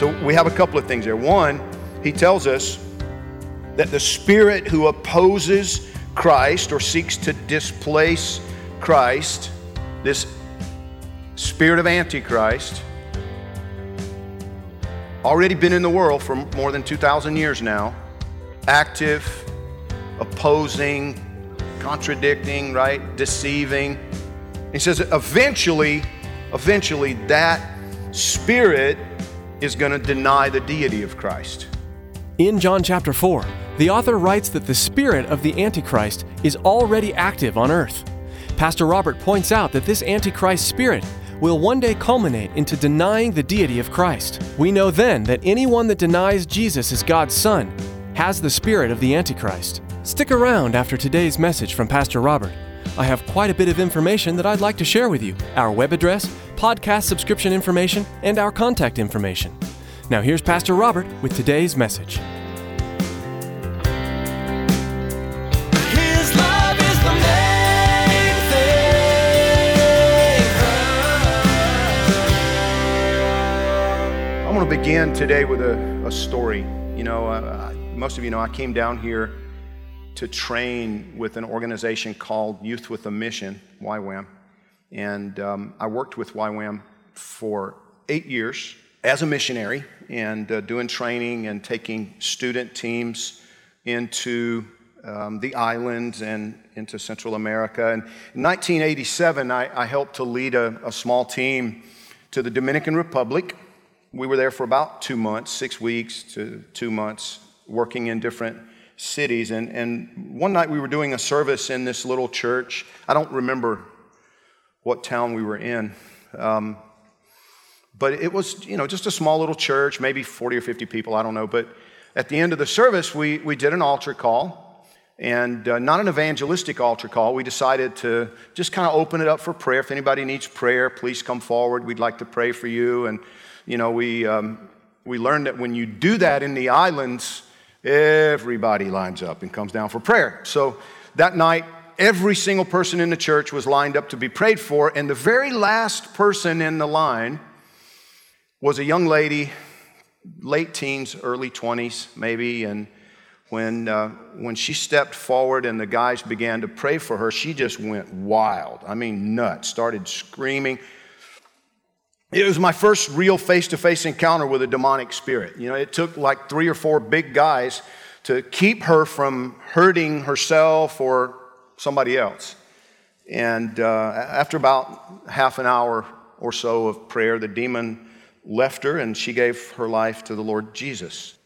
So we have a couple of things there. One, he tells us that the spirit who opposes Christ or seeks to displace Christ, this spirit of Antichrist, already been in the world for more than 2,000 years now, active, opposing, contradicting, right? Deceiving. He says eventually, eventually that spirit is going to deny the deity of Christ. In John chapter 4, the author writes that the spirit of the Antichrist is already active on earth. Pastor Robert points out that this Antichrist spirit will one day culminate into denying the deity of Christ. We know then that anyone that denies Jesus as God's Son has the spirit of the Antichrist. Stick around after today's message from Pastor Robert. I have quite a bit of information that I'd like to share with you our web address, podcast subscription information, and our contact information. Now, here's Pastor Robert with today's message. His love is the main thing. I want to begin today with a, a story. You know, uh, most of you know I came down here to train with an organization called Youth with a Mission, YWAM. And um, I worked with YWAM for eight years as a missionary and uh, doing training and taking student teams into um, the islands and into Central America. And in 1987, I, I helped to lead a, a small team to the Dominican Republic. We were there for about two months, six weeks to two months, working in different cities. And, and one night we were doing a service in this little church. I don't remember what town we were in. Um, but it was, you know, just a small little church, maybe 40 or 50 people, I don't know. But at the end of the service, we, we did an altar call, and uh, not an evangelistic altar call. We decided to just kind of open it up for prayer. If anybody needs prayer, please come forward. We'd like to pray for you. And, you know, we, um, we learned that when you do that in the islands, everybody lines up and comes down for prayer. So that night, every single person in the church was lined up to be prayed for, and the very last person in the line was a young lady, late teens, early 20s, maybe. And when, uh, when she stepped forward and the guys began to pray for her, she just went wild. I mean, nuts, started screaming. It was my first real face to face encounter with a demonic spirit. You know, it took like three or four big guys to keep her from hurting herself or somebody else. And uh, after about half an hour or so of prayer, the demon left her and she gave her life to the Lord Jesus.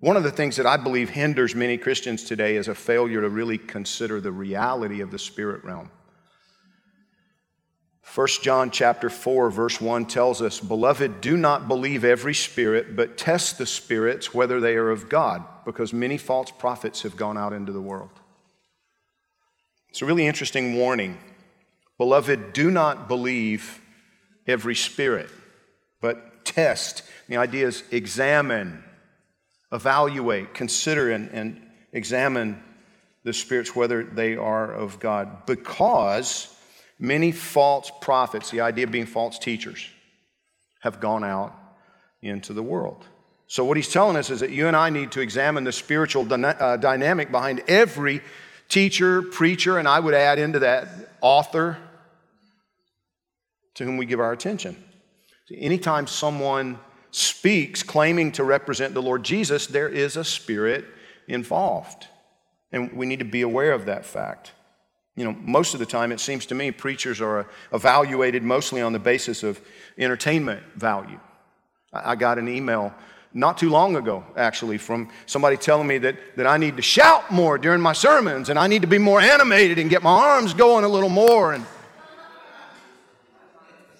One of the things that I believe hinders many Christians today is a failure to really consider the reality of the spirit realm. 1 John chapter 4 verse 1 tells us, "Beloved, do not believe every spirit, but test the spirits whether they are of God, because many false prophets have gone out into the world." It's a really interesting warning. Beloved, do not believe every spirit, but test. The idea is examine, evaluate, consider, and, and examine the spirits whether they are of God. Because many false prophets, the idea of being false teachers, have gone out into the world. So, what he's telling us is that you and I need to examine the spiritual dyna- uh, dynamic behind every teacher, preacher, and I would add into that author to whom we give our attention. See, anytime someone speaks claiming to represent the Lord Jesus, there is a spirit involved. And we need to be aware of that fact. You know, most of the time, it seems to me, preachers are evaluated mostly on the basis of entertainment value. I got an email not too long ago, actually, from somebody telling me that, that I need to shout more during my sermons and I need to be more animated and get my arms going a little more. And,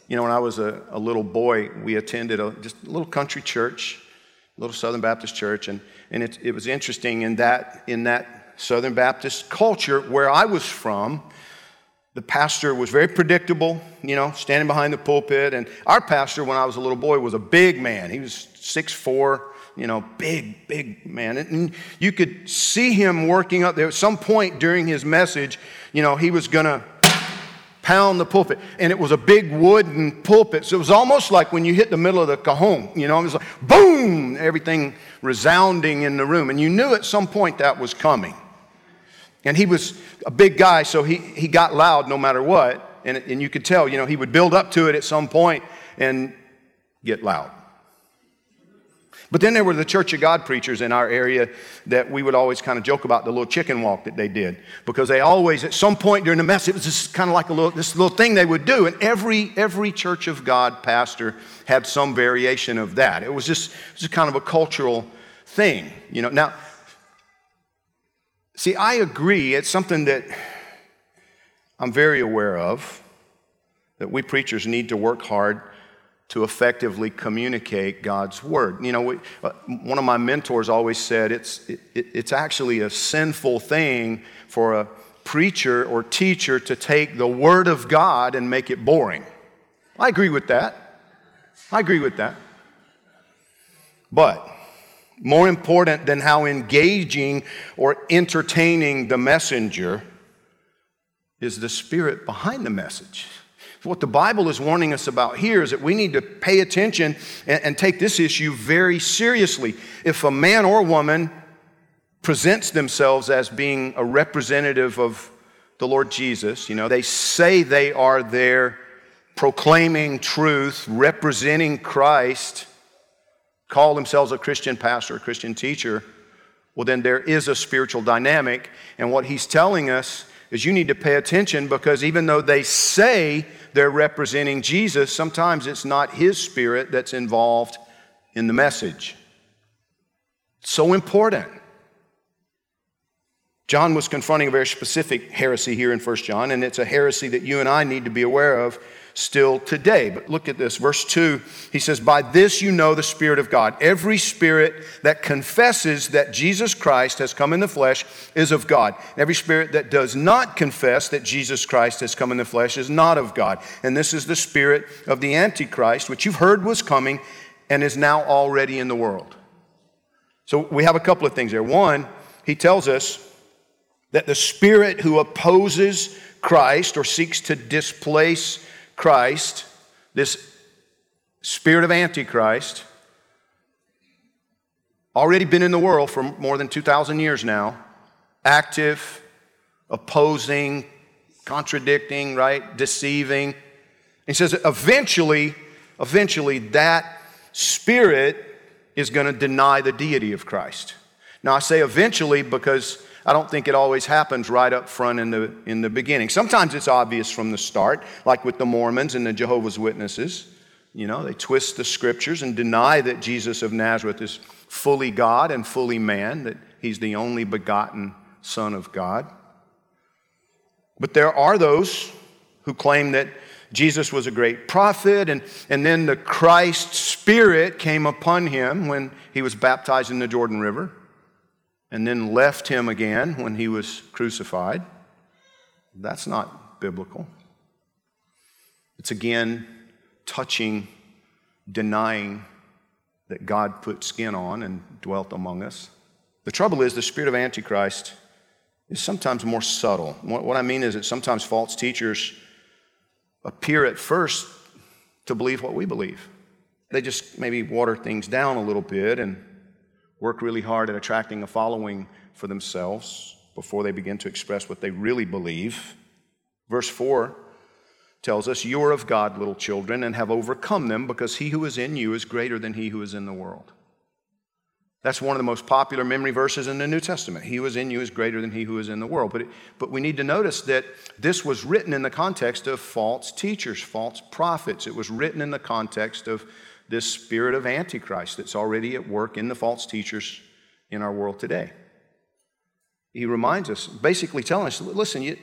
you know, when I was a, a little boy, we attended a, just a little country church, a little Southern Baptist church, and, and it, it was interesting in that, in that Southern Baptist culture where I was from, the pastor was very predictable, you know, standing behind the pulpit. And our pastor, when I was a little boy, was a big man. He was 6'4, you know, big, big man. And you could see him working up there. At some point during his message, you know, he was going to pound the pulpit. And it was a big wooden pulpit. So it was almost like when you hit the middle of the cajon, you know, it was like boom, everything resounding in the room. And you knew at some point that was coming. And he was a big guy, so he, he got loud no matter what. And, and you could tell, you know, he would build up to it at some point and get loud. But then there were the Church of God preachers in our area that we would always kind of joke about the little chicken walk that they did. Because they always, at some point during the mess, it was just kind of like a little, this little thing they would do. And every, every Church of God pastor had some variation of that. It was just, it was just kind of a cultural thing. You know, now, See, I agree. It's something that I'm very aware of that we preachers need to work hard to effectively communicate God's word. You know, we, uh, one of my mentors always said it's, it, it's actually a sinful thing for a preacher or teacher to take the word of God and make it boring. I agree with that. I agree with that. But more important than how engaging or entertaining the messenger is the spirit behind the message. What the Bible is warning us about here is that we need to pay attention and, and take this issue very seriously. If a man or woman presents themselves as being a representative of the Lord Jesus, you know, they say they are there proclaiming truth, representing Christ call themselves a Christian pastor, a Christian teacher, well, then there is a spiritual dynamic. And what he's telling us is you need to pay attention because even though they say they're representing Jesus, sometimes it's not his spirit that's involved in the message. So important. John was confronting a very specific heresy here in 1 John, and it's a heresy that you and I need to be aware of still today. But look at this, verse 2. He says, By this you know the Spirit of God. Every spirit that confesses that Jesus Christ has come in the flesh is of God. Every spirit that does not confess that Jesus Christ has come in the flesh is not of God. And this is the spirit of the Antichrist, which you've heard was coming and is now already in the world. So we have a couple of things there. One, he tells us that the spirit who opposes Christ or seeks to displace Christ, this spirit of Antichrist, already been in the world for more than 2,000 years now, active, opposing, contradicting, right? Deceiving. He says eventually, eventually that spirit is going to deny the deity of Christ. Now I say eventually because I don't think it always happens right up front in the, in the beginning. Sometimes it's obvious from the start, like with the Mormons and the Jehovah's Witnesses. You know, they twist the scriptures and deny that Jesus of Nazareth is fully God and fully man, that he's the only begotten Son of God. But there are those who claim that Jesus was a great prophet, and, and then the Christ Spirit came upon him when he was baptized in the Jordan River and then left him again when he was crucified. That's not biblical. It's again touching, denying that God put skin on and dwelt among us. The trouble is, the spirit of Antichrist is sometimes more subtle. What I mean is that sometimes false teachers appear at first to believe what we believe. They just maybe water things down a little bit and work really hard at attracting a following for themselves before they begin to express what they really believe. Verse 4 tells us, You are of God, little children, and have overcome them, because he who is in you is greater than he who is in the world. That's one of the most popular memory verses in the New Testament. He who is in you is greater than he who is in the world. But, it, but we need to notice that this was written in the context of false teachers, false prophets. It was written in the context of this spirit of Antichrist that's already at work in the false teachers in our world today. He reminds us, basically telling us listen, you,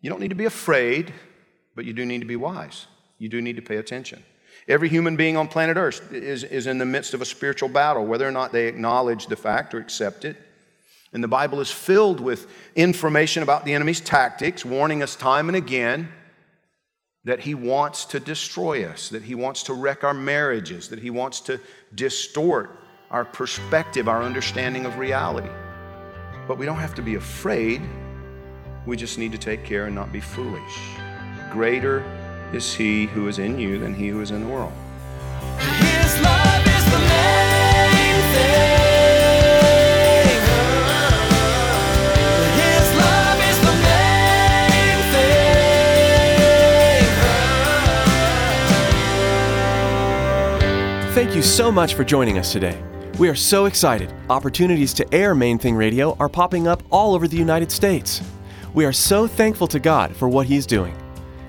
you don't need to be afraid, but you do need to be wise. You do need to pay attention. Every human being on planet Earth is, is in the midst of a spiritual battle, whether or not they acknowledge the fact or accept it. And the Bible is filled with information about the enemy's tactics, warning us time and again that he wants to destroy us, that he wants to wreck our marriages, that he wants to distort our perspective, our understanding of reality. But we don't have to be afraid. We just need to take care and not be foolish. Greater is he who is in you than he who is in the world. Thank you so much for joining us today. We are so excited. Opportunities to air Main Thing Radio are popping up all over the United States. We are so thankful to God for what He's doing.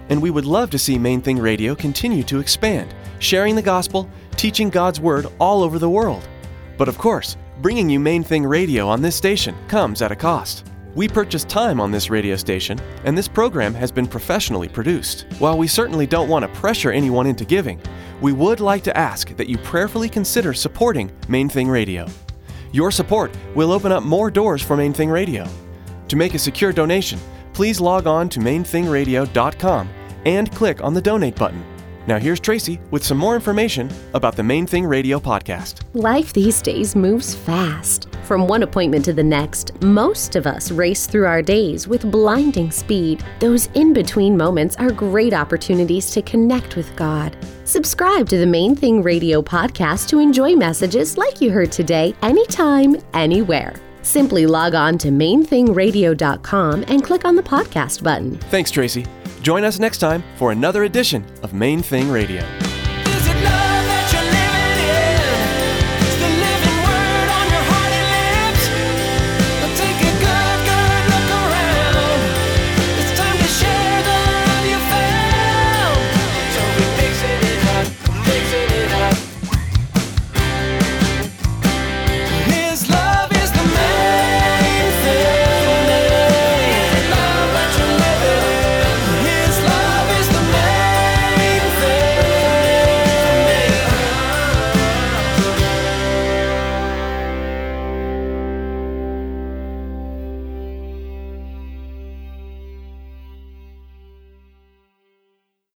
And we would love to see Main Thing Radio continue to expand, sharing the gospel, teaching God's Word all over the world. But of course, bringing you Main Thing Radio on this station comes at a cost. We purchase time on this radio station, and this program has been professionally produced. While we certainly don't want to pressure anyone into giving, we would like to ask that you prayerfully consider supporting Main Thing Radio. Your support will open up more doors for Main Thing Radio. To make a secure donation, please log on to mainthingradio.com and click on the donate button. Now here's Tracy with some more information about the Main Thing Radio podcast. Life these days moves fast. From one appointment to the next, most of us race through our days with blinding speed. Those in between moments are great opportunities to connect with God. Subscribe to the Main Thing Radio podcast to enjoy messages like you heard today, anytime, anywhere. Simply log on to mainthingradio.com and click on the podcast button. Thanks, Tracy. Join us next time for another edition of Main Thing Radio.